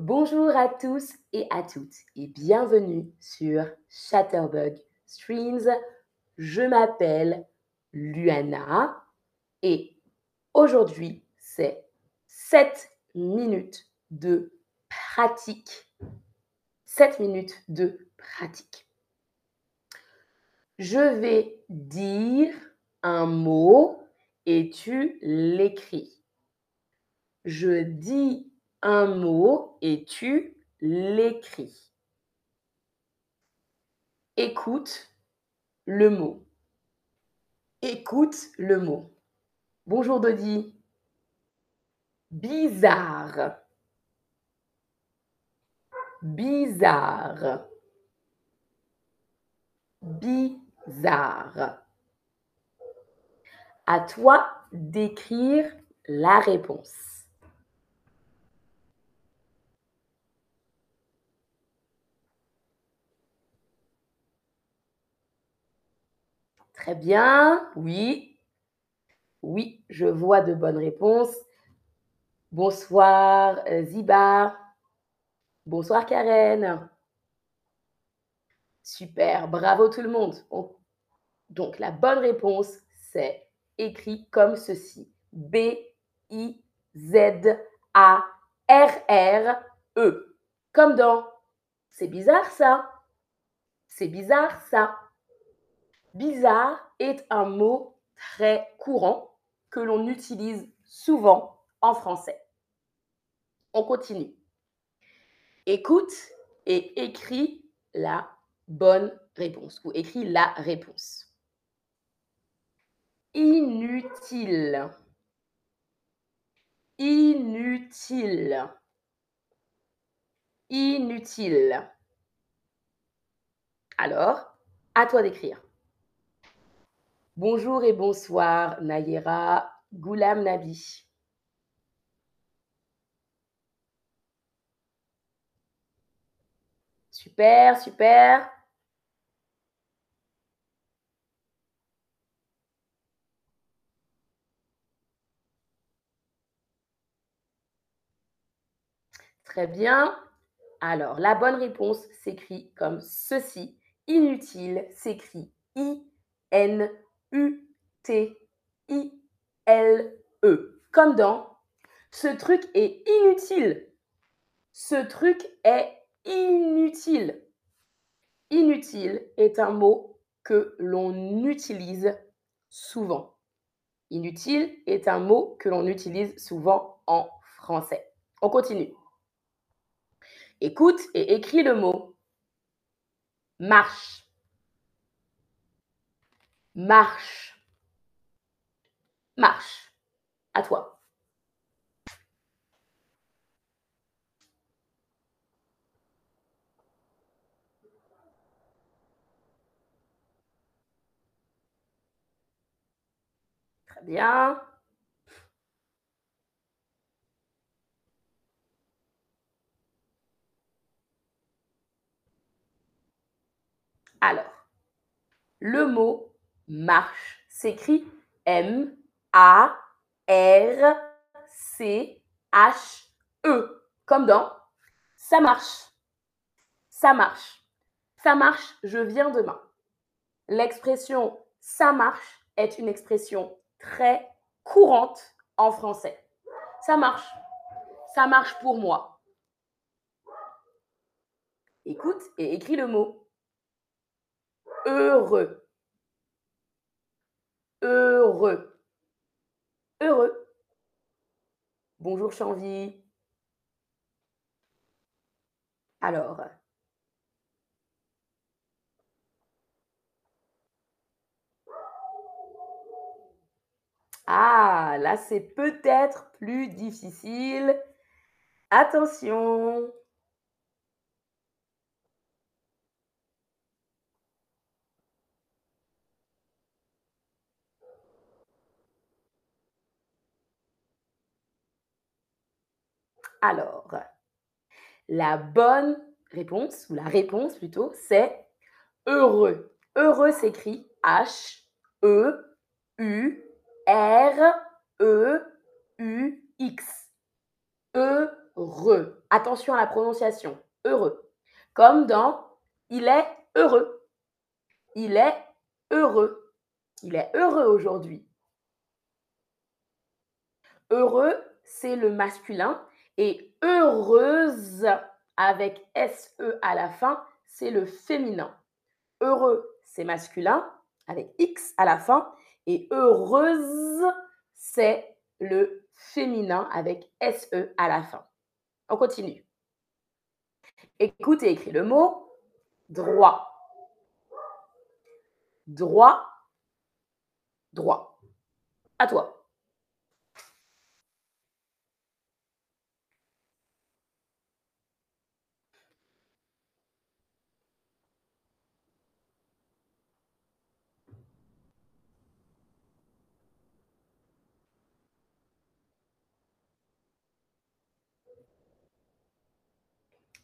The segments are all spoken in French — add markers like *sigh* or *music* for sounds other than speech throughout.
Bonjour à tous et à toutes et bienvenue sur Chatterbug Streams. Je m'appelle Luana et aujourd'hui c'est 7 minutes de pratique. 7 minutes de pratique. Je vais dire un mot et tu l'écris. Je dis un mot et tu l'écris. Écoute le mot. Écoute le mot. Bonjour Dodi. Bizarre. Bizarre. Bizarre. À toi d'écrire la réponse. Très bien, oui. Oui, je vois de bonnes réponses. Bonsoir euh, Ziba. Bonsoir Karen. Super, bravo tout le monde. Donc la bonne réponse, c'est écrit comme ceci. B-I-Z-A-R-R-E. Comme dans... C'est bizarre ça. C'est bizarre ça. Bizarre est un mot très courant que l'on utilise souvent en français. On continue. Écoute et écris la bonne réponse ou écris la réponse. Inutile. Inutile. Inutile. Alors, à toi d'écrire. Bonjour et bonsoir, Nayera Goulam Nabi. Super, super. Très bien. Alors, la bonne réponse s'écrit comme ceci. Inutile s'écrit I-N-U-T-I-L-E. Comme dans ce truc est inutile. Ce truc est inutile. Inutile est un mot que l'on utilise souvent. Inutile est un mot que l'on utilise souvent en français. On continue. Écoute et écris le mot marche. Marche. Marche. À toi. Très bien. Alors, le mot marche s'écrit M A R C H E comme dans ça marche. Ça marche. Ça marche, je viens demain. L'expression ça marche est une expression très courante en français. Ça marche. Ça marche pour moi. Écoute et écris le mot heureux. Heureux. Heureux. Bonjour Chanvy. Alors. Ah, là c'est peut-être plus difficile. Attention. Alors, la bonne réponse, ou la réponse plutôt, c'est heureux. Heureux s'écrit H-E-U-R-E-U-X. heureux. Attention à la prononciation. Heureux. Comme dans il est heureux. Il est heureux. Il est heureux aujourd'hui. Heureux, c'est le masculin. Et heureuse, avec SE à la fin, c'est le féminin. Heureux, c'est masculin, avec X à la fin. Et heureuse, c'est le féminin avec SE à la fin. On continue. Écoute et écris le mot droit. Droit. Droit. À toi.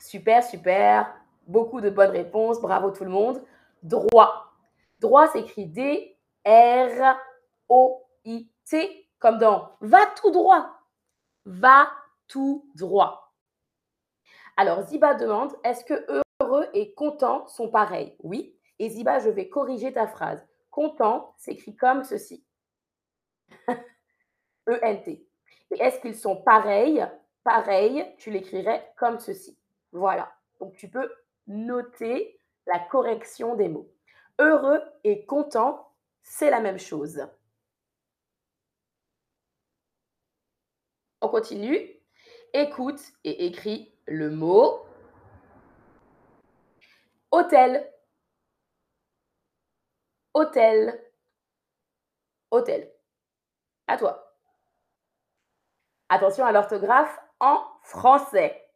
Super, super. Beaucoup de bonnes réponses. Bravo tout le monde. Droit. Droit s'écrit D-R-O-I-T, comme dans va tout droit. Va tout droit. Alors, Ziba demande est-ce que heureux et content sont pareils? Oui. Et Ziba, je vais corriger ta phrase. Content s'écrit comme ceci. *laughs* E-N-T. Et est-ce qu'ils sont pareils? Pareil, tu l'écrirais comme ceci. Voilà. Donc tu peux noter la correction des mots. Heureux et content, c'est la même chose. On continue. Écoute et écris le mot hôtel. Hôtel. Hôtel. À toi. Attention à l'orthographe en français.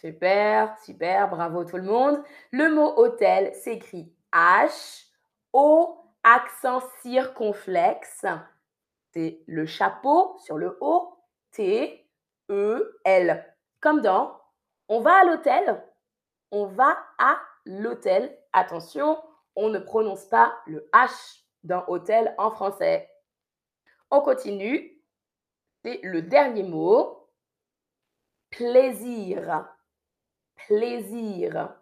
Super, super, bravo tout le monde. Le mot hôtel s'écrit H, O, accent circonflexe. C'est le chapeau sur le O, T, E, L. Comme dans on va à l'hôtel. On va à l'hôtel. Attention, on ne prononce pas le H dans hôtel en français. On continue. C'est le dernier mot. Plaisir plaisir.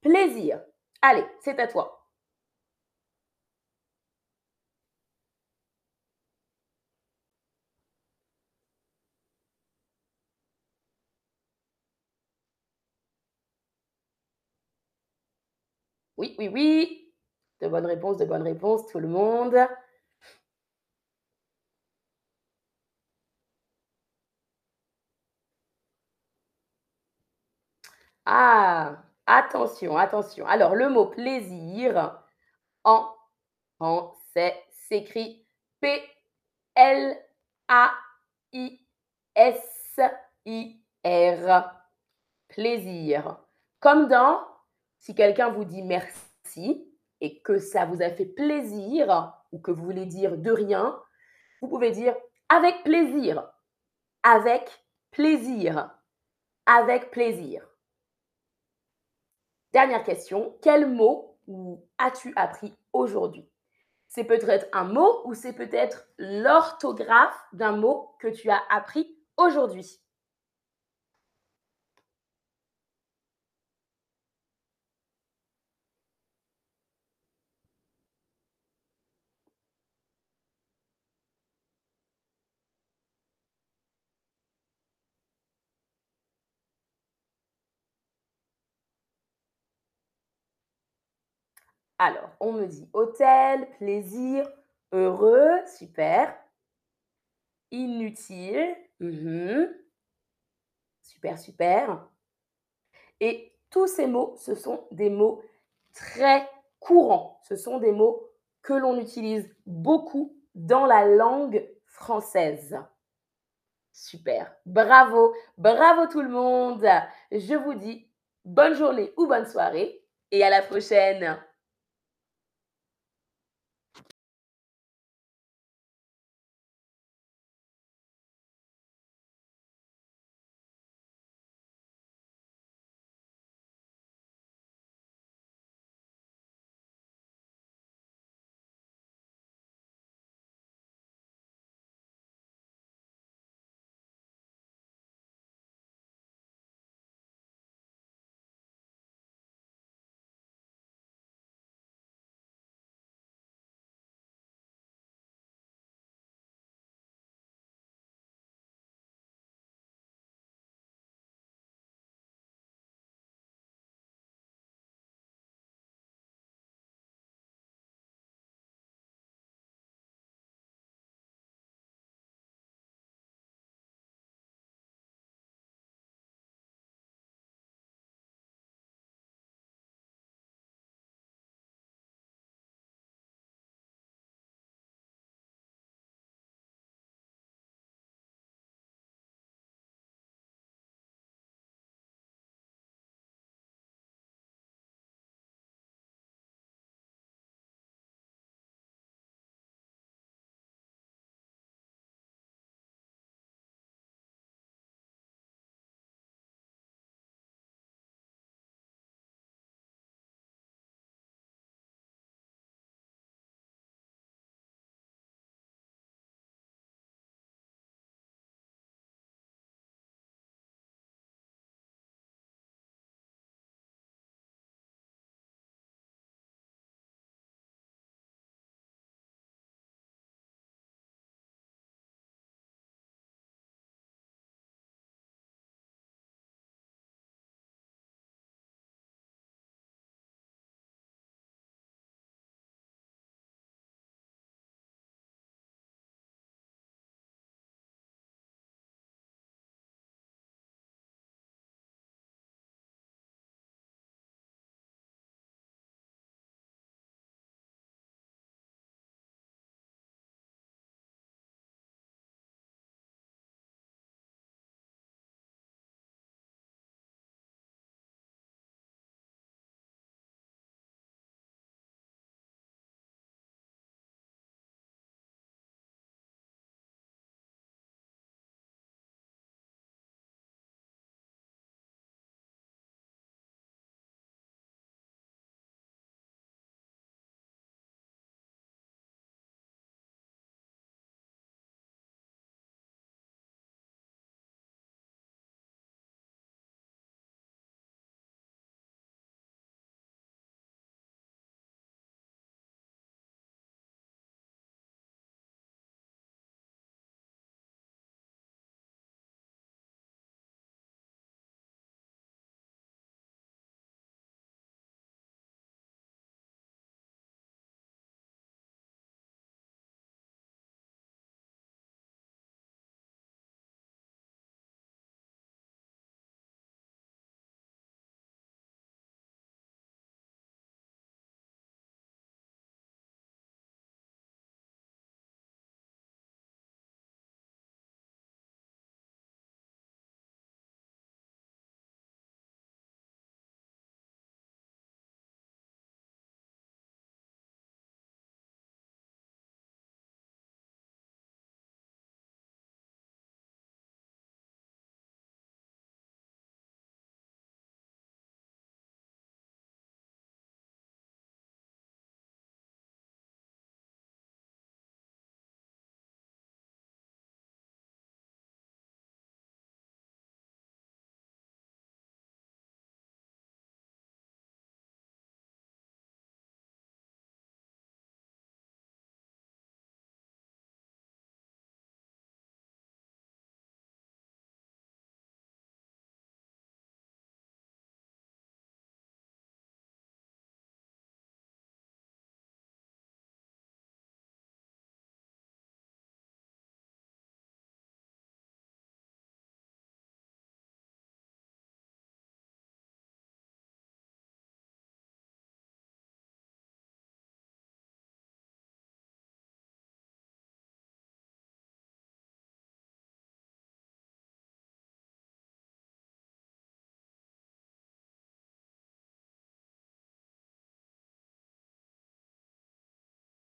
Plaisir. Allez, c'est à toi. Oui, oui, oui. De bonnes réponses, de bonnes réponses, tout le monde. Ah, attention, attention. Alors, le mot plaisir en français s'écrit P-L-A-I-S-I-R. Plaisir. Comme dans, si quelqu'un vous dit merci et que ça vous a fait plaisir ou que vous voulez dire de rien, vous pouvez dire avec plaisir. Avec plaisir. Avec plaisir. Dernière question, quel mot as-tu appris aujourd'hui? C'est peut-être un mot ou c'est peut-être l'orthographe d'un mot que tu as appris aujourd'hui. Alors, on me dit hôtel, plaisir, heureux, super. Inutile, mhm. super, super. Et tous ces mots, ce sont des mots très courants. Ce sont des mots que l'on utilise beaucoup dans la langue française. Super. Bravo. Bravo tout le monde. Je vous dis bonne journée ou bonne soirée et à la prochaine.